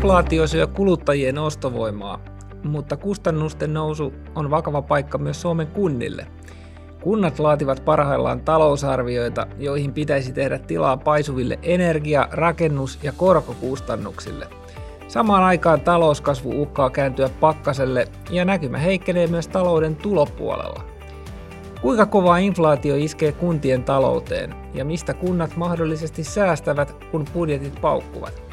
Inflaatio syö kuluttajien ostovoimaa, mutta kustannusten nousu on vakava paikka myös Suomen kunnille. Kunnat laativat parhaillaan talousarvioita, joihin pitäisi tehdä tilaa paisuville energia-, rakennus- ja korkokustannuksille. Samaan aikaan talouskasvu uhkaa kääntyä pakkaselle ja näkymä heikkenee myös talouden tulopuolella. Kuinka kova inflaatio iskee kuntien talouteen ja mistä kunnat mahdollisesti säästävät, kun budjetit paukkuvat?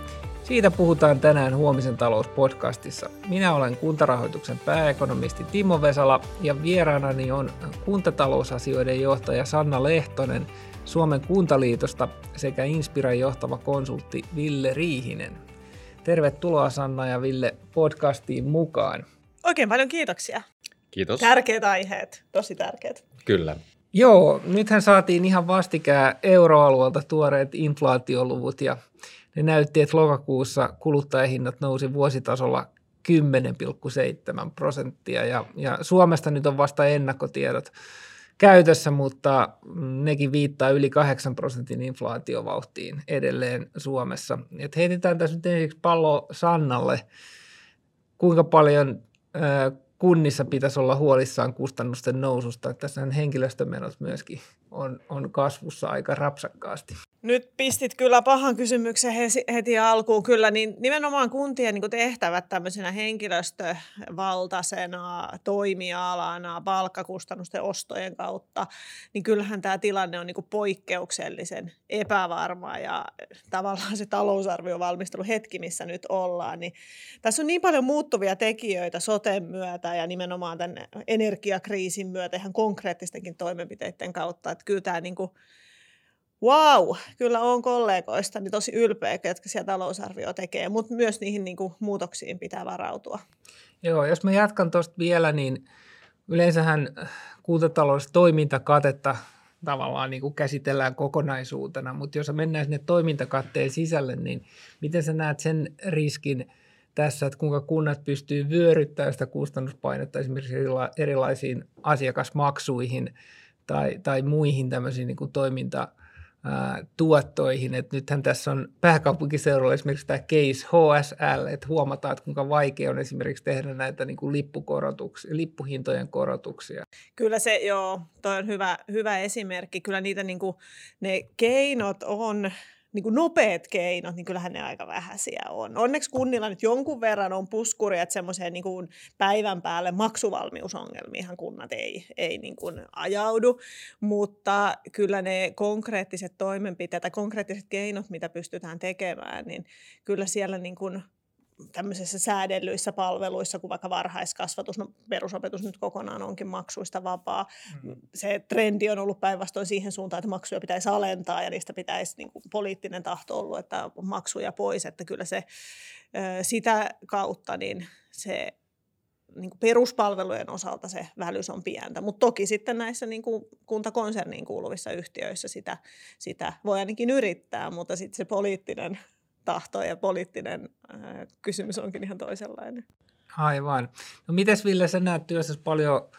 Siitä puhutaan tänään Huomisen talouspodcastissa. Minä olen kuntarahoituksen pääekonomisti Timo Vesala ja vieraanani on kuntatalousasioiden johtaja Sanna Lehtonen Suomen kuntaliitosta sekä Inspiran johtava konsultti Ville Riihinen. Tervetuloa Sanna ja Ville podcastiin mukaan. Oikein paljon kiitoksia. Kiitos. Tärkeät aiheet, tosi tärkeät. Kyllä. Joo, nythän saatiin ihan vastikään euroalueelta tuoreet inflaatioluvut ja ne näytti, että lokakuussa kuluttajahinnat nousi vuositasolla 10,7 prosenttia ja, ja Suomesta nyt on vasta ennakkotiedot käytössä, mutta nekin viittaa yli 8 prosentin inflaatiovauhtiin edelleen Suomessa. Et heitetään tässä nyt ensiksi pallo Sannalle, kuinka paljon kunnissa pitäisi olla huolissaan kustannusten noususta. Tässähän henkilöstömenot myöskin on, on kasvussa aika rapsakkaasti. Nyt pistit kyllä pahan kysymyksen heti alkuun. Kyllä, niin nimenomaan kuntien niin tehtävät tämmöisenä henkilöstövaltaisena toimialana palkkakustannusten ostojen kautta, niin kyllähän tämä tilanne on niin poikkeuksellisen epävarma ja tavallaan se talousarviovalmistelu hetki, missä nyt ollaan, niin tässä on niin paljon muuttuvia tekijöitä soten myötä ja nimenomaan tämän energiakriisin myötä ihan konkreettistenkin toimenpiteiden kautta, että kyllä tämä niin kuin Wow, kyllä on kollegoista niin tosi ylpeä, ketkä siellä talousarvio tekee, mutta myös niihin niin kuin, muutoksiin pitää varautua. Joo, jos mä jatkan tuosta vielä, niin yleensähän kuntataloudessa toimintakatetta tavallaan niin kuin käsitellään kokonaisuutena, mutta jos mennään sinne toimintakatteen sisälle, niin miten sä näet sen riskin tässä, että kuinka kunnat pystyy vyöryttämään sitä kustannuspainetta esimerkiksi erilaisiin asiakasmaksuihin tai, tai muihin tämmöisiin niin kuin toiminta tuottoihin. Et nythän tässä on pääkaupunkiseudulla esimerkiksi tämä case HSL, että huomataan, että kuinka vaikea on esimerkiksi tehdä näitä niin kuin lippukorotuksia, lippuhintojen korotuksia. Kyllä se, joo, toi on hyvä, hyvä esimerkki. Kyllä niitä niin kuin, ne keinot on niin kuin nopeat keinot, niin kyllähän ne aika vähäisiä on. Onneksi kunnilla nyt jonkun verran on puskuria, että semmoiseen niin kuin päivän päälle maksuvalmiusongelmiinhan kunnat ei, ei niin kuin ajaudu, mutta kyllä ne konkreettiset toimenpiteet tai konkreettiset keinot, mitä pystytään tekemään, niin kyllä siellä niin kuin tämmöisissä säädellyissä palveluissa, kuin vaikka varhaiskasvatus, no perusopetus nyt kokonaan onkin maksuista vapaa. Mm. Se trendi on ollut päinvastoin siihen suuntaan, että maksuja pitäisi alentaa ja niistä pitäisi niin kuin poliittinen tahto ollut, että maksuja pois, että kyllä se sitä kautta niin se niin kuin peruspalvelujen osalta se välys on pientä, mutta toki sitten näissä niin kuin kuntakonserniin kuuluvissa yhtiöissä sitä, sitä voi ainakin yrittää, mutta sitten se poliittinen tahto ja poliittinen äh, kysymys onkin ihan toisenlainen. Aivan. No mites Ville, sä näet työssä paljon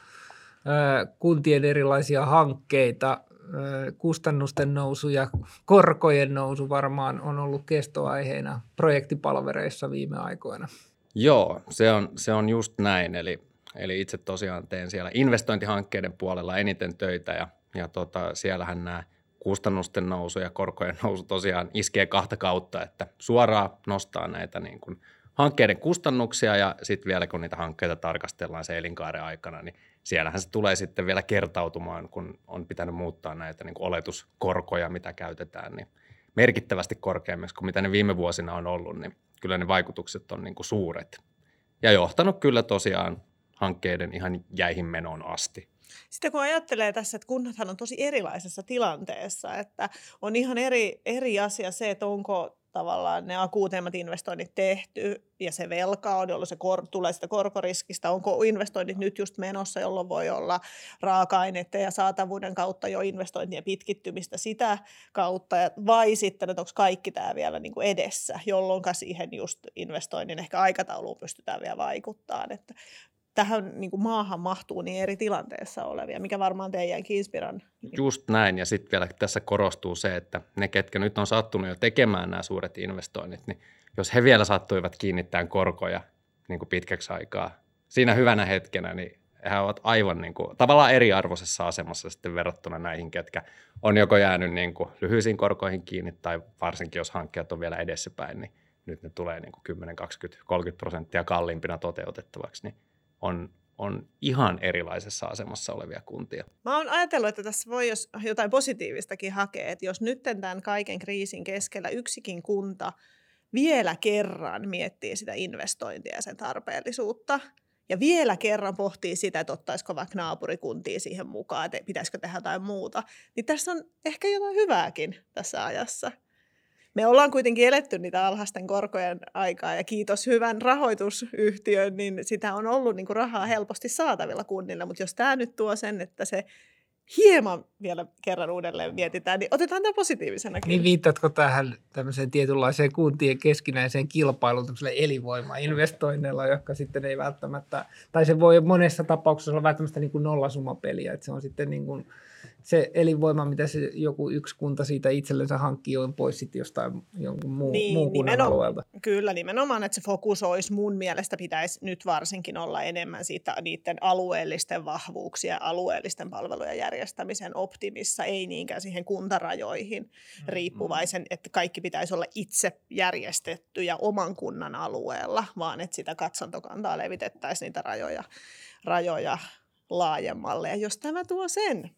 äh, kuntien erilaisia hankkeita, äh, kustannusten nousu ja korkojen nousu varmaan on ollut kestoaiheena projektipalvereissa viime aikoina. Joo, se on, se on just näin. Eli, eli itse tosiaan teen siellä investointihankkeiden puolella eniten töitä ja, ja tota, siellähän nämä – kustannusten nousu ja korkojen nousu tosiaan iskee kahta kautta, että suoraan nostaa näitä niin kuin hankkeiden kustannuksia ja sitten vielä kun niitä hankkeita tarkastellaan se elinkaaren aikana, niin siellähän se tulee sitten vielä kertautumaan, kun on pitänyt muuttaa näitä niin kuin oletuskorkoja, mitä käytetään, niin merkittävästi korkeammiksi kuin mitä ne viime vuosina on ollut, niin kyllä ne vaikutukset on niin kuin suuret. Ja johtanut kyllä tosiaan hankkeiden ihan jäihin menoon asti. Sitten kun ajattelee tässä, että kunnathan on tosi erilaisessa tilanteessa, että on ihan eri, eri asia se, että onko tavallaan ne akuuteimmat investoinnit tehty ja se velka on, jolloin se kor- tulee sitä korkoriskistä. Onko investoinnit nyt just menossa, jolloin voi olla raaka-aineiden ja saatavuuden kautta jo investointien pitkittymistä sitä kautta, vai sitten, että onko kaikki tämä vielä niin kuin edessä, jolloin siihen just investoinnin ehkä aikatauluun pystytään vielä vaikuttamaan. Että tähän niin kuin maahan mahtuu niin eri tilanteessa olevia, mikä varmaan teidänkin inspiran. Just näin, ja sitten vielä tässä korostuu se, että ne, ketkä nyt on sattunut jo tekemään nämä suuret investoinnit, niin jos he vielä sattuivat kiinnittämään korkoja niin kuin pitkäksi aikaa siinä hyvänä hetkenä, niin he ovat aivan niin kuin, tavallaan eriarvoisessa asemassa sitten verrattuna näihin, ketkä on joko jäänyt niin kuin lyhyisiin korkoihin kiinni tai varsinkin jos hankkeet on vielä edessäpäin, niin nyt ne tulee niin kuin 10, 20, 30 prosenttia kalliimpina toteutettavaksi, niin on, on ihan erilaisessa asemassa olevia kuntia. Mä oon ajatellut, että tässä voi jos jotain positiivistakin hakea, että jos nyt tämän kaiken kriisin keskellä yksikin kunta vielä kerran miettii sitä investointia ja sen tarpeellisuutta, ja vielä kerran pohtii sitä, että ottaisiko vaikka naapurikuntia siihen mukaan, että pitäisikö tehdä jotain muuta, niin tässä on ehkä jotain hyvääkin tässä ajassa me ollaan kuitenkin eletty niitä alhaisten korkojen aikaa ja kiitos hyvän rahoitusyhtiön, niin sitä on ollut niin kuin rahaa helposti saatavilla kunnille, mutta jos tämä nyt tuo sen, että se hieman vielä kerran uudelleen mietitään, niin otetaan tämä positiivisenakin. Niin viittatko tähän tämmöiseen tietynlaiseen kuntien keskinäiseen kilpailuun tämmöisellä elinvoimainvestoinneilla, jotka sitten ei välttämättä, tai se voi monessa tapauksessa olla välttämättä niin kuin nollasumapeliä, että se on sitten niin kuin se elinvoima, mitä se joku yksi kunta siitä itsellensä hankkii, on pois sitten jostain jonkun muu, niin, muun kunnan alueelta. Kyllä, nimenomaan, että se fokus olisi mun mielestä pitäisi nyt varsinkin olla enemmän siitä niiden alueellisten vahvuuksia, alueellisten palvelujen järjestämisen optimissa, ei niinkään siihen kuntarajoihin mm-hmm. riippuvaisen, että kaikki pitäisi olla itse järjestetty ja oman kunnan alueella, vaan että sitä katsontokantaa levitettäisiin niitä rajoja, rajoja laajemmalle. Ja jos tämä tuo sen,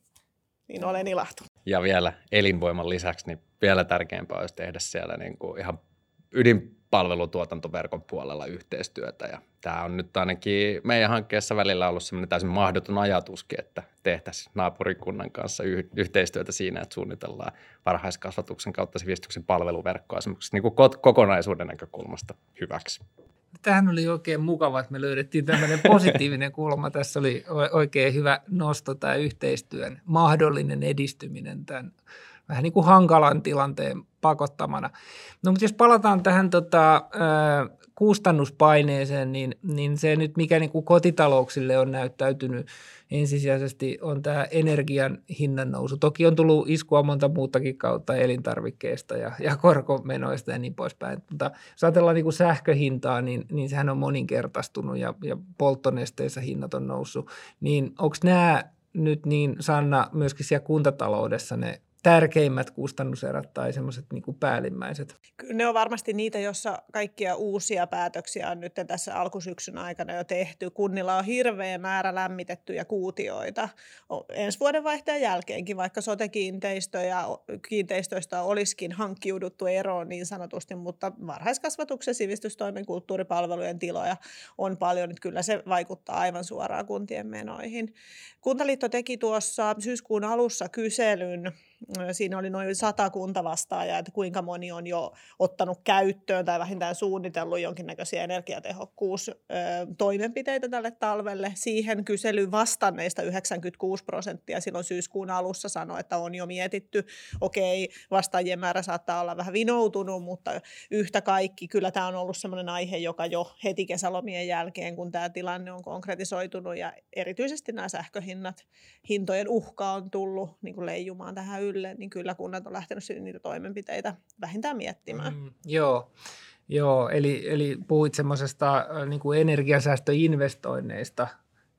niin olen ilahtunut. Ja vielä elinvoiman lisäksi, niin vielä tärkeämpää olisi tehdä siellä niin kuin ihan ydinpalvelutuotantoverkon puolella yhteistyötä. Ja tämä on nyt ainakin meidän hankkeessa välillä ollut semmoinen täysin mahdoton ajatuskin, että tehtäisiin naapurikunnan kanssa yh- yhteistyötä siinä, että suunnitellaan varhaiskasvatuksen kautta sivistyksen palveluverkkoa esimerkiksi niin kuin kokonaisuuden näkökulmasta hyväksi. Tähän oli oikein mukava, että me löydettiin tämmöinen positiivinen kulma. Tässä oli oikein hyvä nosto tämä yhteistyön mahdollinen edistyminen tämän vähän niin kuin hankalan tilanteen pakottamana. No mutta jos palataan tähän tota, kustannuspaineeseen, niin, niin se nyt mikä niin kuin kotitalouksille on näyttäytynyt ensisijaisesti on tämä energian hinnan nousu. Toki on tullut iskua monta muutakin kautta elintarvikkeista ja, ja korkomenoista ja niin poispäin. Mutta jos ajatellaan niin kuin sähköhintaa, niin, niin sehän on moninkertaistunut ja, ja polttonesteissä hinnat on noussut. Niin onko nämä nyt niin, Sanna, myöskin siellä kuntataloudessa ne tärkeimmät kustannuserät tai semmoiset niin päällimmäiset? Ne on varmasti niitä, joissa kaikkia uusia päätöksiä on nyt tässä alkusyksyn aikana jo tehty. Kunnilla on hirveä määrä lämmitettyjä kuutioita ensi vuoden vaihteen jälkeenkin, vaikka sote-kiinteistöistä olisikin hankkiuduttu eroon niin sanotusti, mutta varhaiskasvatuksen, sivistystoimen, kulttuuripalvelujen tiloja on paljon, että kyllä se vaikuttaa aivan suoraan kuntien menoihin. Kuntaliitto teki tuossa syyskuun alussa kyselyn Siinä oli noin sata kuntavastaajaa, että kuinka moni on jo ottanut käyttöön tai vähintään suunnitellut jonkinnäköisiä energiatehokkuustoimenpiteitä tälle talvelle. Siihen kyselyyn vastanneista 96 prosenttia silloin syyskuun alussa sanoi, että on jo mietitty. Okei, vastaajien määrä saattaa olla vähän vinoutunut, mutta yhtä kaikki kyllä tämä on ollut sellainen aihe, joka jo heti kesälomien jälkeen, kun tämä tilanne on konkretisoitunut ja erityisesti nämä sähköhinnat, hintojen uhka on tullut niin leijumaan tähän ylle, niin kyllä kunnat on lähtenyt niitä toimenpiteitä vähintään miettimään. Mm, joo. Joo, eli, eli puhuit semmoisesta niin kuin energiasäästöinvestoinneista,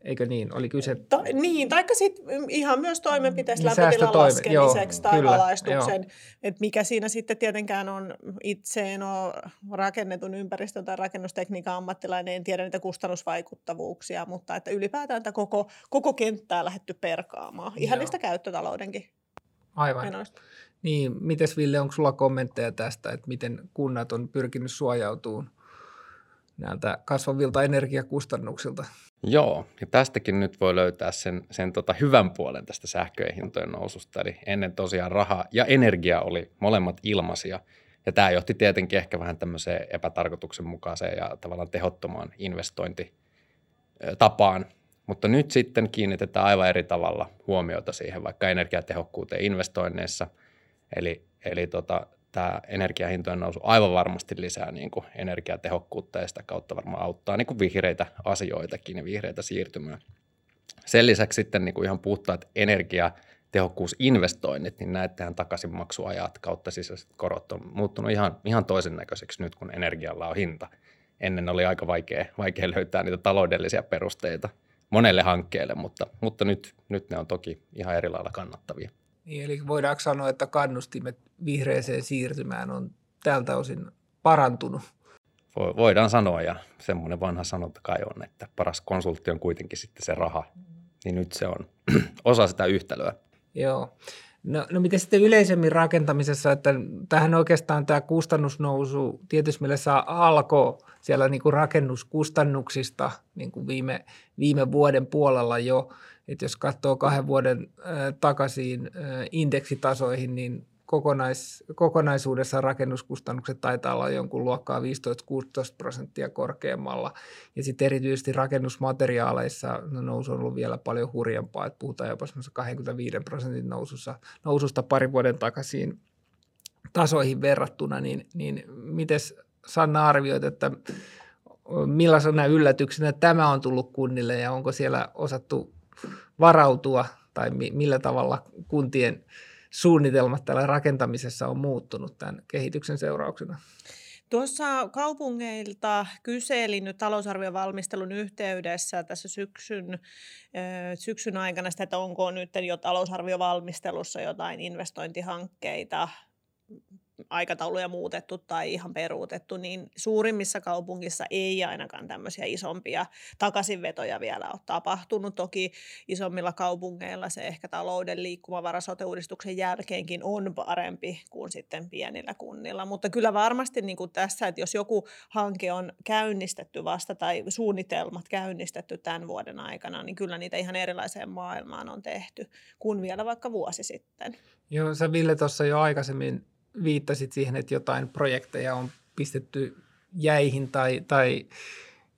eikö niin? Oli kyse... Ta, niin, taikka sitten ihan myös toimenpiteistä niin lämpötilan laskemiseksi joo, tai kyllä, valaistuksen. että mikä siinä sitten tietenkään on itse en ole rakennetun ympäristön tai rakennustekniikan ammattilainen, en tiedä niitä kustannusvaikuttavuuksia, mutta että ylipäätään että koko, koko kenttää lähetty perkaamaan. Ihan joo. niistä käyttötaloudenkin Aivan. menoista. Niin, mites Ville, onko sulla kommentteja tästä, että miten kunnat on pyrkinyt suojautumaan näiltä kasvavilta energiakustannuksilta? Joo, ja tästäkin nyt voi löytää sen, sen tota hyvän puolen tästä sähköjen hintojen noususta. Eli ennen tosiaan raha ja energia oli molemmat ilmaisia. Ja tämä johti tietenkin ehkä vähän tämmöiseen epätarkoituksenmukaiseen ja tavallaan tehottomaan investointitapaan, mutta nyt sitten kiinnitetään aivan eri tavalla huomiota siihen vaikka energiatehokkuuteen investoinneissa. Eli, eli tota, tämä energiahintojen nousu aivan varmasti lisää niin kuin energiatehokkuutta ja sitä kautta varmaan auttaa niin kuin vihreitä asioitakin ja vihreitä siirtymää. Sen lisäksi sitten niin kuin ihan puhtaat energiatehokkuusinvestoinnit, niin näettehän takaisinmaksuajat kautta sisäiset korot on muuttunut ihan, ihan toisen näköiseksi nyt, kun energialla on hinta. Ennen oli aika vaikea, vaikea löytää niitä taloudellisia perusteita monelle hankkeelle, mutta, mutta nyt, nyt ne on toki ihan eri lailla kannattavia. Niin, eli voidaanko sanoa, että kannustimet vihreeseen siirtymään on tältä osin parantunut? Voidaan sanoa, ja semmoinen vanha sanonta kai on, että paras konsultti on kuitenkin sitten se raha, niin nyt se on osa sitä yhtälöä. Joo. No, no miten sitten yleisemmin rakentamisessa, että tähän oikeastaan tämä kustannusnousu tietysti mielessä alkoi siellä niin kuin rakennuskustannuksista niin kuin viime, viime vuoden puolella jo, että jos katsoo kahden vuoden äh, takaisin äh, indeksitasoihin, niin kokonais, kokonaisuudessa rakennuskustannukset taitaa olla jonkun luokkaa 15-16 prosenttia korkeammalla. Ja sitten erityisesti rakennusmateriaaleissa no, nousu on ollut vielä paljon hurjempaa, että puhutaan jopa 25 prosentin nousussa, noususta pari vuoden takaisin tasoihin verrattuna, niin, niin miten Sanna arvioit, että millaisena yllätyksenä tämä on tullut kunnille ja onko siellä osattu varautua tai millä tavalla kuntien suunnitelmat täällä rakentamisessa on muuttunut tämän kehityksen seurauksena? Tuossa kaupungeilta kyselin nyt talousarvion valmistelun yhteydessä tässä syksyn, syksyn aikana sitä, että onko nyt jo talousarviovalmistelussa jotain investointihankkeita aikatauluja muutettu tai ihan peruutettu, niin suurimmissa kaupungissa ei ainakaan tämmöisiä isompia takaisinvetoja vielä ole tapahtunut. Toki isommilla kaupungeilla se ehkä talouden liikkumavara sote-uudistuksen jälkeenkin on parempi kuin sitten pienillä kunnilla, mutta kyllä varmasti niin kuin tässä, että jos joku hanke on käynnistetty vasta tai suunnitelmat käynnistetty tämän vuoden aikana, niin kyllä niitä ihan erilaiseen maailmaan on tehty kuin vielä vaikka vuosi sitten. Joo, sä Ville tuossa jo aikaisemmin viittasit siihen, että jotain projekteja on pistetty jäihin tai, tai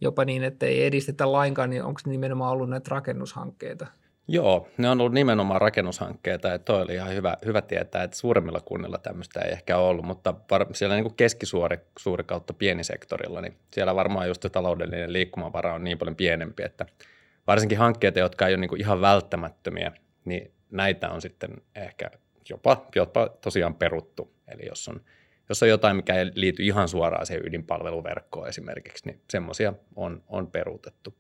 jopa niin, että ei edistetä lainkaan, niin onko nimenomaan ollut näitä rakennushankkeita? Joo, ne on ollut nimenomaan rakennushankkeita, että toi oli ihan hyvä, hyvä tietää, että suuremmilla kunnilla tämmöistä ei ehkä ollut, mutta siellä niin kuin suuri kautta pienisektorilla, niin siellä varmaan just taloudellinen liikkumavara on niin paljon pienempi, että varsinkin hankkeita, jotka ei ole niin kuin ihan välttämättömiä, niin näitä on sitten ehkä jopa, jopa tosiaan peruttu. Eli jos on, jos on jotain, mikä ei liity ihan suoraan siihen ydinpalveluverkkoon esimerkiksi, niin semmoisia on, on peruutettu.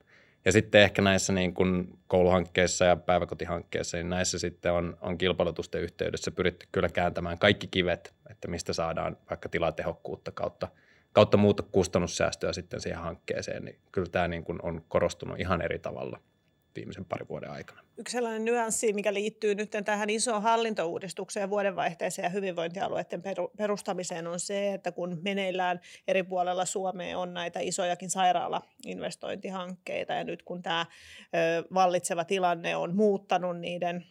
Ja sitten ehkä näissä niin kuin kouluhankkeissa ja päiväkotihankkeissa, niin näissä sitten on, on kilpailutusten yhteydessä pyritty kyllä kääntämään kaikki kivet, että mistä saadaan vaikka tilatehokkuutta kautta, kautta muuta kustannussäästöä sitten siihen hankkeeseen, niin kyllä tämä niin kuin on korostunut ihan eri tavalla – viimeisen parin vuoden aikana. Yksi sellainen nyanssi, mikä liittyy nyt tähän isoon hallintouudistukseen vuodenvaihteeseen ja hyvinvointialueiden perustamiseen on se, että kun meneillään eri puolella Suomea on näitä isojakin sairaala-investointihankkeita ja nyt kun tämä vallitseva tilanne on muuttanut niiden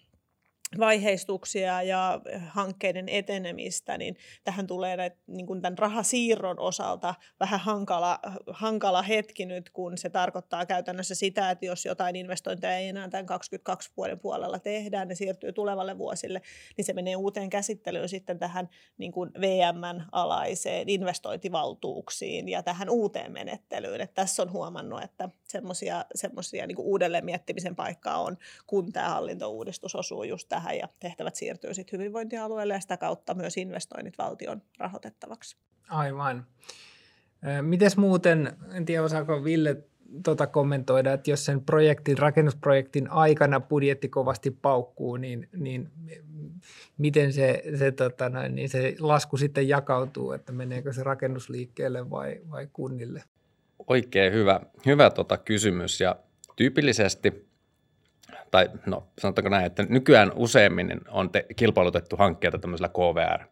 vaiheistuksia ja hankkeiden etenemistä, niin tähän tulee näitä, niin kuin tämän rahasiirron osalta vähän hankala, hankala hetki nyt, kun se tarkoittaa käytännössä sitä, että jos jotain investointeja ei enää tämän 22 vuoden puolella tehdään, ne siirtyy tulevalle vuosille, niin se menee uuteen käsittelyyn sitten tähän niin kuin VM-alaiseen investointivaltuuksiin ja tähän uuteen menettelyyn. Että tässä on huomannut, että semmoisia niin uudelleen miettimisen paikkaa on, kun tämä hallintouudistus osuu just tähän tähän ja tehtävät siirtyy sitten hyvinvointialueelle ja sitä kautta myös investoinnit valtion rahoitettavaksi. Aivan. Mites muuten, en tiedä osaako Ville tota kommentoida, että jos sen projektin, rakennusprojektin aikana budjetti kovasti paukkuu, niin, niin miten se, se, tota noin, niin se lasku sitten jakautuu, että meneekö se rakennusliikkeelle vai, vai kunnille? Oikein hyvä, hyvä tota kysymys ja tyypillisesti tai no sanotaanko näin, että nykyään useimmin on te, kilpailutettu hankkeita tämmöisellä KVR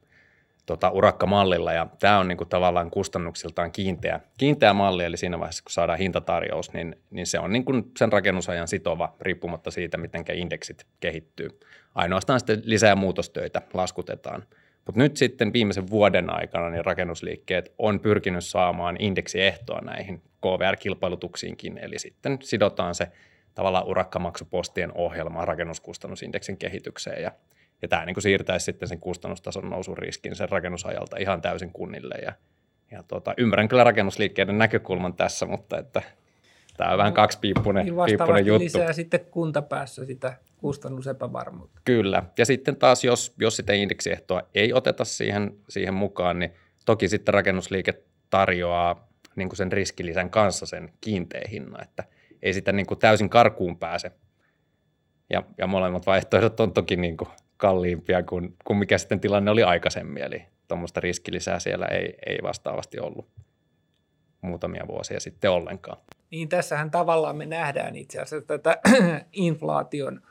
tota, urakkamallilla, ja tämä on niinku tavallaan kustannuksiltaan kiinteä, kiinteä malli, eli siinä vaiheessa, kun saadaan hintatarjous, niin, niin se on niinku sen rakennusajan sitova, riippumatta siitä, miten indeksit kehittyy. Ainoastaan sitten lisää muutostöitä laskutetaan. Mutta nyt sitten viimeisen vuoden aikana niin rakennusliikkeet on pyrkinyt saamaan indeksiehtoa näihin KVR-kilpailutuksiinkin, eli sitten sidotaan se tavallaan urakkamaksupostien ohjelmaa rakennuskustannusindeksin kehitykseen ja, Ja tämä niin kuin siirtäisi sitten sen kustannustason nousun riskin sen rakennusajalta ihan täysin kunnille. Ja, ja tuota, ymmärrän kyllä rakennusliikkeiden näkökulman tässä, mutta että tämä on vähän kaksipiippunen Niin piippunen juttu. lisää sitten kuntapäässä sitä kustannusepävarmuutta. Kyllä. Ja sitten taas, jos, jos sitä indeksiehtoa ei oteta siihen, siihen mukaan, niin toki sitten rakennusliike tarjoaa niin kuin sen riskilisän kanssa sen kiinteä hinnan, että ei sitä niin kuin täysin karkuun pääse. Ja, ja molemmat vaihtoehdot on toki niin kuin kalliimpia kuin, kuin mikä sitten tilanne oli aikaisemmin, eli tuommoista riskilisää siellä ei, ei vastaavasti ollut muutamia vuosia sitten ollenkaan. Niin tässähän tavallaan me nähdään itse asiassa tätä inflaation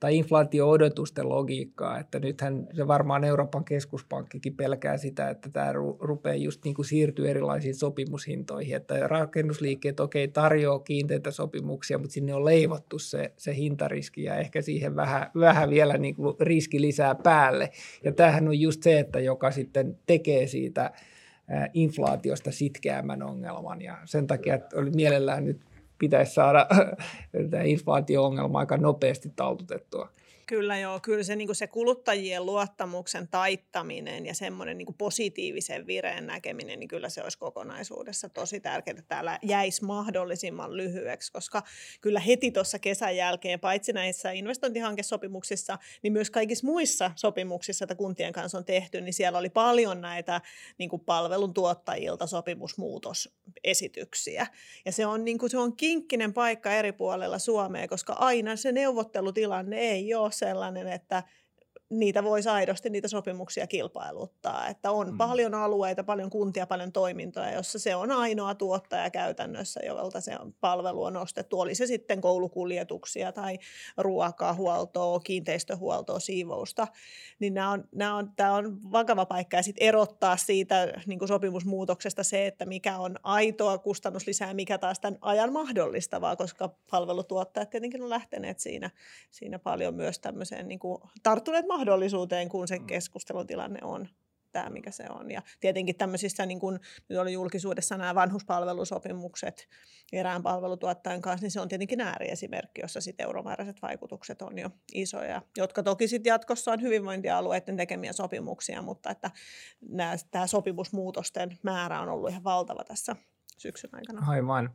tai inflaatio-odotusten logiikkaa, että nythän se varmaan Euroopan keskuspankkikin pelkää sitä, että tämä rupeaa just niin kuin siirtyä erilaisiin sopimushintoihin, että rakennusliikkeet okei okay, tarjoaa kiinteitä sopimuksia, mutta sinne on leivottu se, se hintariski ja ehkä siihen vähän, vähän vielä niin kuin riski lisää päälle. Ja tämähän on just se, että joka sitten tekee siitä inflaatiosta sitkeämmän ongelman ja sen takia, että oli mielellään nyt pitäisi saada tämä inflaatio-ongelma aika nopeasti taltutettua. Kyllä joo, kyllä se, niin se kuluttajien luottamuksen taittaminen ja semmoinen niin positiivisen vireen näkeminen, niin kyllä se olisi kokonaisuudessa tosi tärkeää, että täällä jäisi mahdollisimman lyhyeksi, koska kyllä heti tuossa kesän jälkeen, paitsi näissä investointihankesopimuksissa, niin myös kaikissa muissa sopimuksissa, että kuntien kanssa on tehty, niin siellä oli paljon näitä niin kuin palveluntuottajilta sopimusmuutosesityksiä. Ja se on, niin kuin, se on kinkkinen paikka eri puolella Suomea, koska aina se neuvottelutilanne ei ole sellainen, että niitä voisi aidosti niitä sopimuksia kilpailuttaa. Että on mm. paljon alueita, paljon kuntia, paljon toimintoja, jossa se on ainoa tuottaja käytännössä, jolta se on palvelu on ostettu. Oli se sitten koulukuljetuksia tai ruokahuoltoa, kiinteistöhuoltoa, siivousta. Niin nämä on, nämä on, tämä on vakava paikka ja sitten erottaa siitä niin sopimusmuutoksesta se, että mikä on aitoa kustannuslisää ja mikä taas tämän ajan mahdollistavaa, koska palvelutuottajat tietenkin on lähteneet siinä, siinä paljon myös tämmöiseen niin kuin tarttuneet mahdollisuuteen, kun se mm. keskustelutilanne on tämä, mikä se on. Ja tietenkin tämmöisissä, niin kuin nyt oli julkisuudessa nämä vanhuspalvelusopimukset erään palvelutuottajan kanssa, niin se on tietenkin ääriesimerkki, jossa sitten euromääräiset vaikutukset on jo isoja, jotka toki sitten jatkossa on hyvinvointialueiden tekemiä sopimuksia, mutta että nämä, tämä sopimusmuutosten määrä on ollut ihan valtava tässä syksyn aikana. Aivan.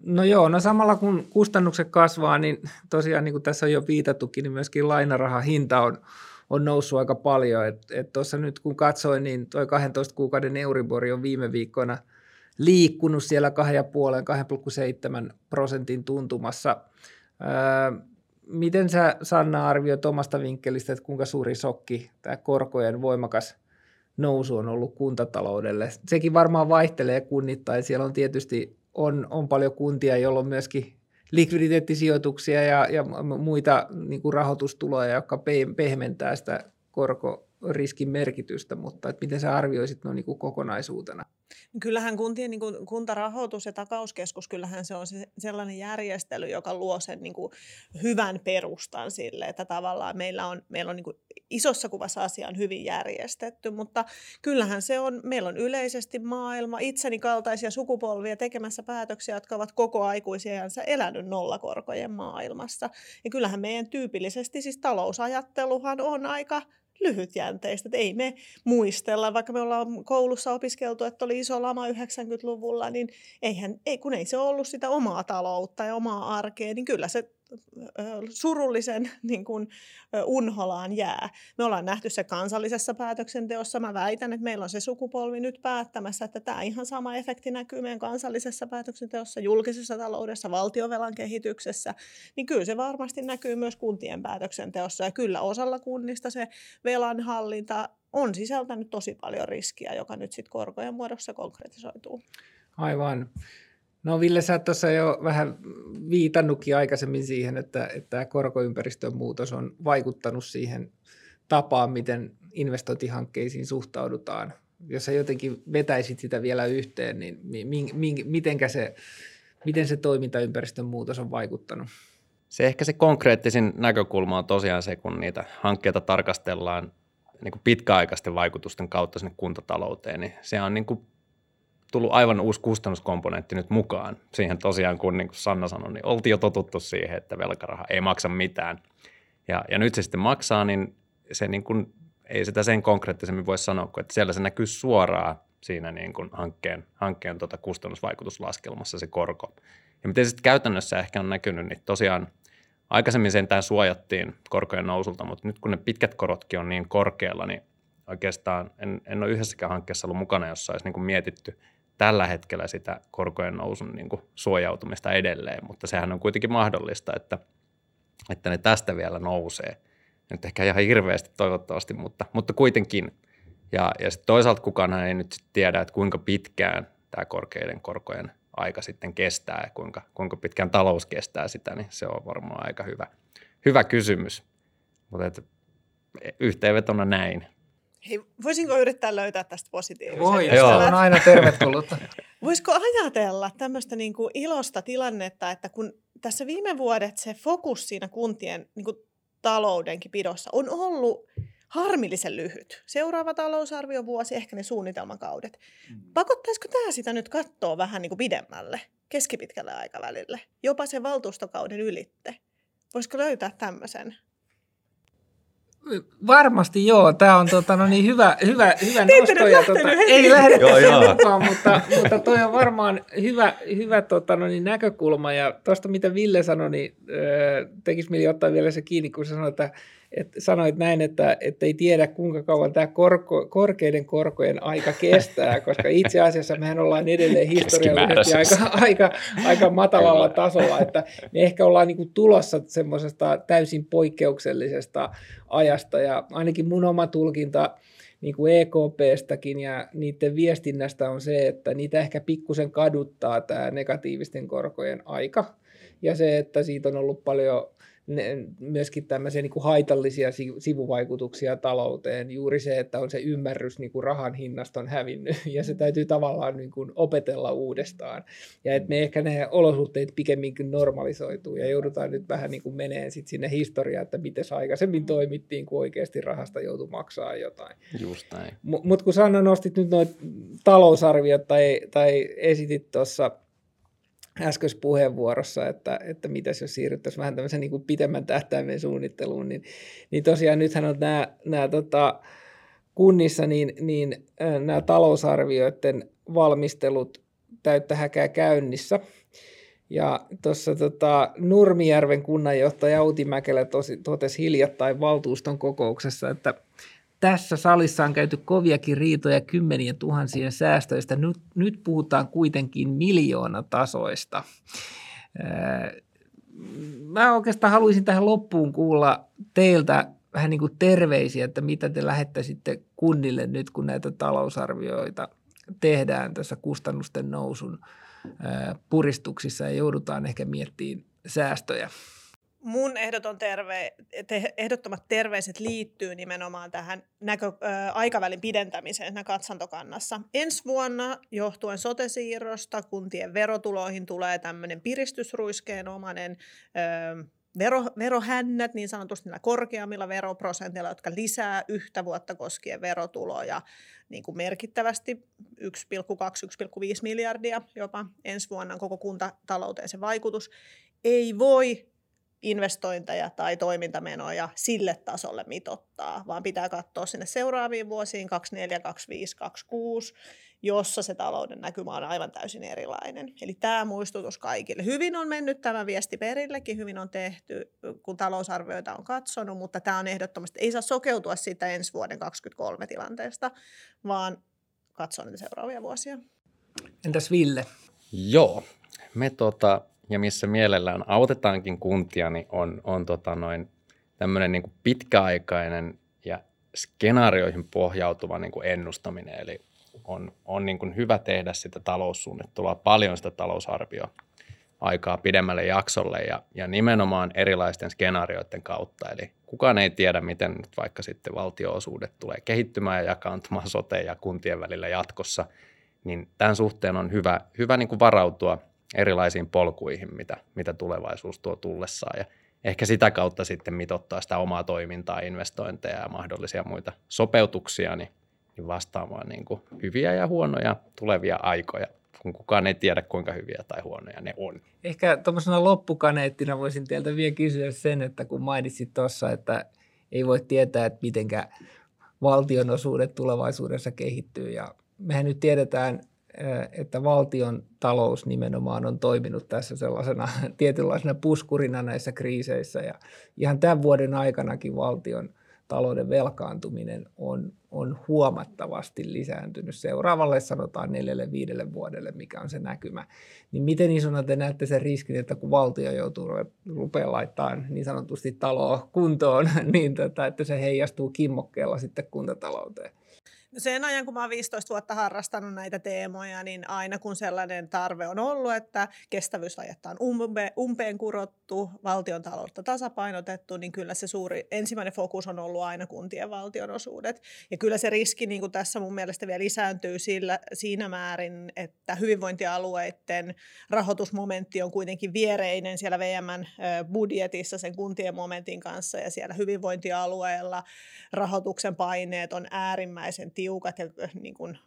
No joo, no samalla kun kustannukset kasvaa, niin tosiaan niin kuin tässä on jo viitattukin, niin myöskin lainarahan hinta on, on noussut aika paljon. Tuossa nyt kun katsoin, niin tuo 12 kuukauden Euribori on viime viikkoina liikkunut siellä 2,5-2,7 prosentin tuntumassa. miten sä Sanna arvioit omasta vinkkelistä, että kuinka suuri sokki tämä korkojen voimakas nousu on ollut kuntataloudelle? Sekin varmaan vaihtelee kunnittain. Siellä on tietysti on, on paljon kuntia, joilla on myöskin likviditeettisijoituksia ja, ja muita niin kuin rahoitustuloja, jotka pehmentää sitä korkoriskin merkitystä, mutta että miten sä arvioisit no niin kokonaisuutena? Kyllähän kuntien niin kuin, kuntarahoitus ja takauskeskus, kyllähän se on se, sellainen järjestely, joka luo sen niin kuin, hyvän perustan sille, että tavallaan meillä on, meillä on niin kuin, isossa kuvassa asia on hyvin järjestetty, mutta kyllähän se on, meillä on yleisesti maailma, itseni kaltaisia sukupolvia tekemässä päätöksiä, jotka ovat koko aikuisiansa elänyt nollakorkojen maailmassa. Ja kyllähän meidän tyypillisesti siis talousajatteluhan on aika lyhytjänteistä. Että ei me muistella, vaikka me ollaan koulussa opiskeltu, että oli iso lama 90-luvulla, niin eihän, ei, kun ei se ollut sitä omaa taloutta ja omaa arkea, niin kyllä se surullisen niin kuin, unholaan jää. Me ollaan nähty se kansallisessa päätöksenteossa. Mä väitän, että meillä on se sukupolvi nyt päättämässä, että tämä ihan sama efekti näkyy meidän kansallisessa päätöksenteossa, julkisessa taloudessa, valtiovelan kehityksessä. Niin kyllä se varmasti näkyy myös kuntien päätöksenteossa. Ja kyllä osalla kunnista se velanhallinta on sisältänyt tosi paljon riskiä, joka nyt sitten korkojen muodossa konkretisoituu. Aivan. No Ville, sä tuossa jo vähän viitannutkin aikaisemmin siihen, että, että tämä korkoympäristön muutos on vaikuttanut siihen tapaan, miten investointihankkeisiin suhtaudutaan. Jos sä jotenkin vetäisit sitä vielä yhteen, niin mi, mi, mitenkä se, miten se toimintaympäristön muutos on vaikuttanut? Se ehkä se konkreettisin näkökulma on tosiaan se, kun niitä hankkeita tarkastellaan niin kuin pitkäaikaisten vaikutusten kautta sinne kuntatalouteen, niin se on niin kuin tullut aivan uusi kustannuskomponentti nyt mukaan. Siihen tosiaan, kun niin kuin Sanna sanoi, niin oltiin jo totuttu siihen, että velkaraha ei maksa mitään. Ja, ja nyt se sitten maksaa, niin se niin kuin, ei sitä sen konkreettisemmin voi sanoa, kuin että siellä se näkyy suoraan siinä niin kuin hankkeen, hankkeen tota kustannusvaikutuslaskelmassa se korko. Ja miten sitten käytännössä ehkä on näkynyt, niin tosiaan aikaisemmin sentään suojattiin korkojen nousulta, mutta nyt kun ne pitkät korotkin on niin korkealla, niin oikeastaan en, en ole yhdessäkään hankkeessa ollut mukana, jossa olisi niin kuin mietitty tällä hetkellä sitä korkojen nousun niin kuin suojautumista edelleen, mutta sehän on kuitenkin mahdollista, että, että ne tästä vielä nousee. Nyt ehkä ihan hirveästi toivottavasti, mutta, mutta kuitenkin. Ja, ja sitten toisaalta kukaan ei nyt sit tiedä, että kuinka pitkään tämä korkeiden korkojen aika sitten kestää ja kuinka, kuinka pitkään talous kestää sitä, niin se on varmaan aika hyvä, hyvä kysymys. Mutta yhteenvetona näin. Hei, voisinko yrittää löytää tästä positiivista? Voi, se on aina tervetullut. Voisiko ajatella tämmöistä niin kuin ilosta tilannetta, että kun tässä viime vuodet se fokus siinä kuntien niin kuin taloudenkin pidossa on ollut harmillisen lyhyt. Seuraava talousarviovuosi, ehkä ne suunnitelmakaudet. Mm. Pakottaisiko tämä sitä nyt katsoa vähän niin kuin pidemmälle, keskipitkälle aikavälille, jopa sen valtuustokauden ylitte? Voisiko löytää tämmöisen? Varmasti joo. Tämä on tota, no niin, hyvä, hyvä, hyvä nosto. Ja, tota, ei lähdetä sen mukaan, mutta, mutta toi on varmaan hyvä, hyvä tota, no niin, näkökulma. Ja tuosta mitä Ville sanoi, niin äh, tekisi mieli ottaa vielä se kiinni, kun sä sanoit, että että sanoit näin, että, että ei tiedä kuinka kauan tämä korko, korkeiden korkojen aika kestää, koska itse asiassa mehän ollaan edelleen historiallisesti aika, aika, aika matalalla tasolla, että me ehkä ollaan niin kuin tulossa semmoisesta täysin poikkeuksellisesta ajasta. Ja ainakin mun oma tulkinta niin kuin EKPstäkin ja niiden viestinnästä on se, että niitä ehkä pikkusen kaduttaa tämä negatiivisten korkojen aika. Ja se, että siitä on ollut paljon ne, myöskin tämmöisiä niin kuin haitallisia sivuvaikutuksia talouteen. Juuri se, että on se ymmärrys niin kuin rahan hinnasta on hävinnyt ja se täytyy tavallaan niin kuin opetella uudestaan. Ja että me ehkä ne olosuhteet pikemminkin normalisoituu ja joudutaan nyt vähän niin kuin meneen sit sinne historiaan, että miten aikaisemmin toimittiin, kun oikeasti rahasta joutui maksaa jotain. Just näin. M- Mutta kun Sanna nostit nyt noita talousarviot tai, tai esitit tuossa äskeisessä puheenvuorossa, että, että mitäs jos siirryttäisiin vähän tämmöisen niin kuin pitemmän tähtäimen suunnitteluun, niin, niin tosiaan nythän on nämä, nämä tota, kunnissa niin, niin nämä talousarvioiden valmistelut täyttä häkää käynnissä. Ja tuossa tota, Nurmijärven kunnanjohtaja Outi Mäkelä tosi, totesi hiljattain valtuuston kokouksessa, että tässä salissa on käyty koviakin riitoja kymmenien tuhansien säästöistä. Nyt, nyt puhutaan kuitenkin miljoonatasoista. Mä oikeastaan haluaisin tähän loppuun kuulla teiltä vähän niin kuin terveisiä, että mitä te lähettäisitte kunnille nyt, kun näitä talousarvioita tehdään tässä kustannusten nousun puristuksissa ja joudutaan ehkä miettimään säästöjä mun ehdoton terve, te, ehdottomat terveiset liittyy nimenomaan tähän näkö, ö, aikavälin pidentämiseen katsantokannassa. Ensi vuonna johtuen sotesiirrosta kuntien verotuloihin tulee tämmöinen piristysruiskeenomainen ö, vero, verohännät niin sanotusti niillä korkeammilla veroprosenteilla, jotka lisää yhtä vuotta koskien verotuloja niin kuin merkittävästi 1,2-1,5 miljardia jopa ensi vuonna koko kuntatalouteen se vaikutus. Ei voi investointeja tai toimintamenoja sille tasolle mitottaa, vaan pitää katsoa sinne seuraaviin vuosiin 24, 25, 26, jossa se talouden näkymä on aivan täysin erilainen. Eli tämä muistutus kaikille. Hyvin on mennyt tämä viesti perillekin, hyvin on tehty, kun talousarvioita on katsonut, mutta tämä on ehdottomasti, ei saa sokeutua siitä ensi vuoden 2023 tilanteesta, vaan katsoa niitä seuraavia vuosia. Entäs Ville? Joo, me tota, ja missä mielellään autetaankin kuntia, niin on, on tota noin tämmöinen niin kuin pitkäaikainen ja skenaarioihin pohjautuva niin kuin ennustaminen. Eli on, on niin kuin hyvä tehdä sitä taloussuunnittelua, paljon sitä talousarvioa aikaa pidemmälle jaksolle ja, ja nimenomaan erilaisten skenaarioiden kautta. Eli kukaan ei tiedä, miten nyt vaikka sitten valtioosuudet tulee kehittymään ja jakaantumaan sote- ja kuntien välillä jatkossa, niin tämän suhteen on hyvä, hyvä niin kuin varautua – erilaisiin polkuihin, mitä, mitä tulevaisuus tuo tullessaan. Ja ehkä sitä kautta sitten mitottaa sitä omaa toimintaa, investointeja ja mahdollisia muita sopeutuksia niin, niin vastaamaan niin kuin hyviä ja huonoja tulevia aikoja, kun kukaan ei tiedä, kuinka hyviä tai huonoja ne on. Ehkä tuommoisena loppukaneettina voisin teiltä vielä kysyä sen, että kun mainitsit tuossa, että ei voi tietää, että mitenkä valtionosuudet tulevaisuudessa kehittyy. Ja mehän nyt tiedetään, että valtion talous nimenomaan on toiminut tässä sellaisena tietynlaisena puskurina näissä kriiseissä. Ja ihan tämän vuoden aikanakin valtion – talouden velkaantuminen on, on huomattavasti lisääntynyt seuraavalle sanotaan neljälle viidelle vuodelle, mikä on se näkymä. Niin miten isona te näette sen riskin, että kun valtio joutuu rupeaa laittamaan niin sanotusti taloa kuntoon, niin tota, että se heijastuu kimmokkeella sitten kuntatalouteen? Sen ajan, kun mä oon 15 vuotta harrastanut näitä teemoja, niin aina kun sellainen tarve on ollut, että kestävyysvajetta on umpe, umpeen kurottu, valtion taloutta tasapainotettu, niin kyllä se suuri ensimmäinen fokus on ollut aina kuntien valtionosuudet. Ja kyllä se riski niin kuin tässä mun mielestä vielä lisääntyy sillä, siinä määrin, että hyvinvointialueiden rahoitusmomentti on kuitenkin viereinen siellä VMn budjetissa sen kuntien momentin kanssa ja siellä hyvinvointialueella rahoituksen paineet on äärimmäisen tiukat ja niin kuin,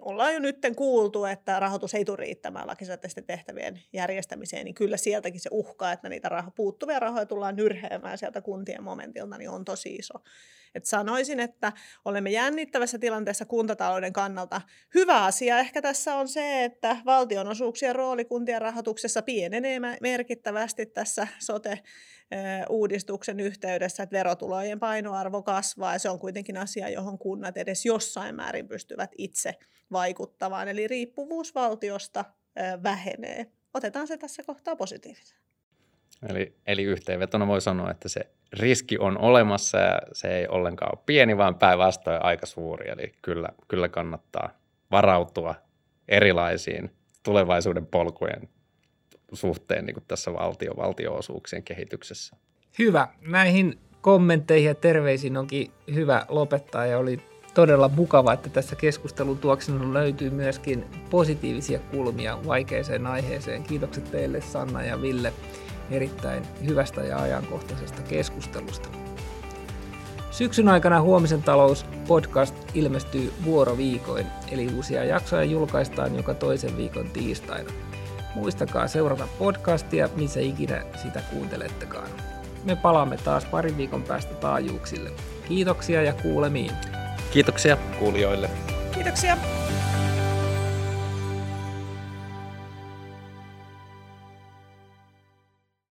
ollaan jo nyt kuultu, että rahoitus ei tule riittämään lakisääteisten tehtävien järjestämiseen, niin kyllä sieltäkin se uhka, että niitä raho- puuttuvia rahoja tullaan nyrheämään sieltä kuntien momentilta, niin on tosi iso. Et sanoisin, että olemme jännittävässä tilanteessa kuntatalouden kannalta. Hyvä asia ehkä tässä on se, että valtionosuuksien rooli kuntien rahoituksessa pienenee merkittävästi tässä sote uudistuksen yhteydessä, että verotulojen painoarvo kasvaa ja se on kuitenkin asia, johon kunnat edes jossain määrin pystyvät itse vaikuttamaan. Eli riippuvuus valtiosta vähenee. Otetaan se tässä kohtaa positiivisesti. Eli, eli yhteenvetona voi sanoa, että se riski on olemassa ja se ei ollenkaan ole pieni, vaan päinvastoin aika suuri. Eli kyllä, kyllä kannattaa varautua erilaisiin tulevaisuuden polkujen suhteen niin kuin tässä valtio, valtioosuuksien kehityksessä. Hyvä. Näihin kommentteihin ja terveisiin onkin hyvä lopettaa ja oli todella mukava, että tässä keskustelun tuoksena löytyy myöskin positiivisia kulmia vaikeeseen aiheeseen. Kiitokset teille Sanna ja Ville erittäin hyvästä ja ajankohtaisesta keskustelusta. Syksyn aikana Huomisen talous podcast ilmestyy vuoroviikoin, eli uusia jaksoja julkaistaan joka toisen viikon tiistaina. Muistakaa seurata podcastia, missä ikinä sitä kuuntelettekaan. Me palaamme taas parin viikon päästä taajuuksille. Kiitoksia ja kuulemiin. Kiitoksia kuulijoille. Kiitoksia.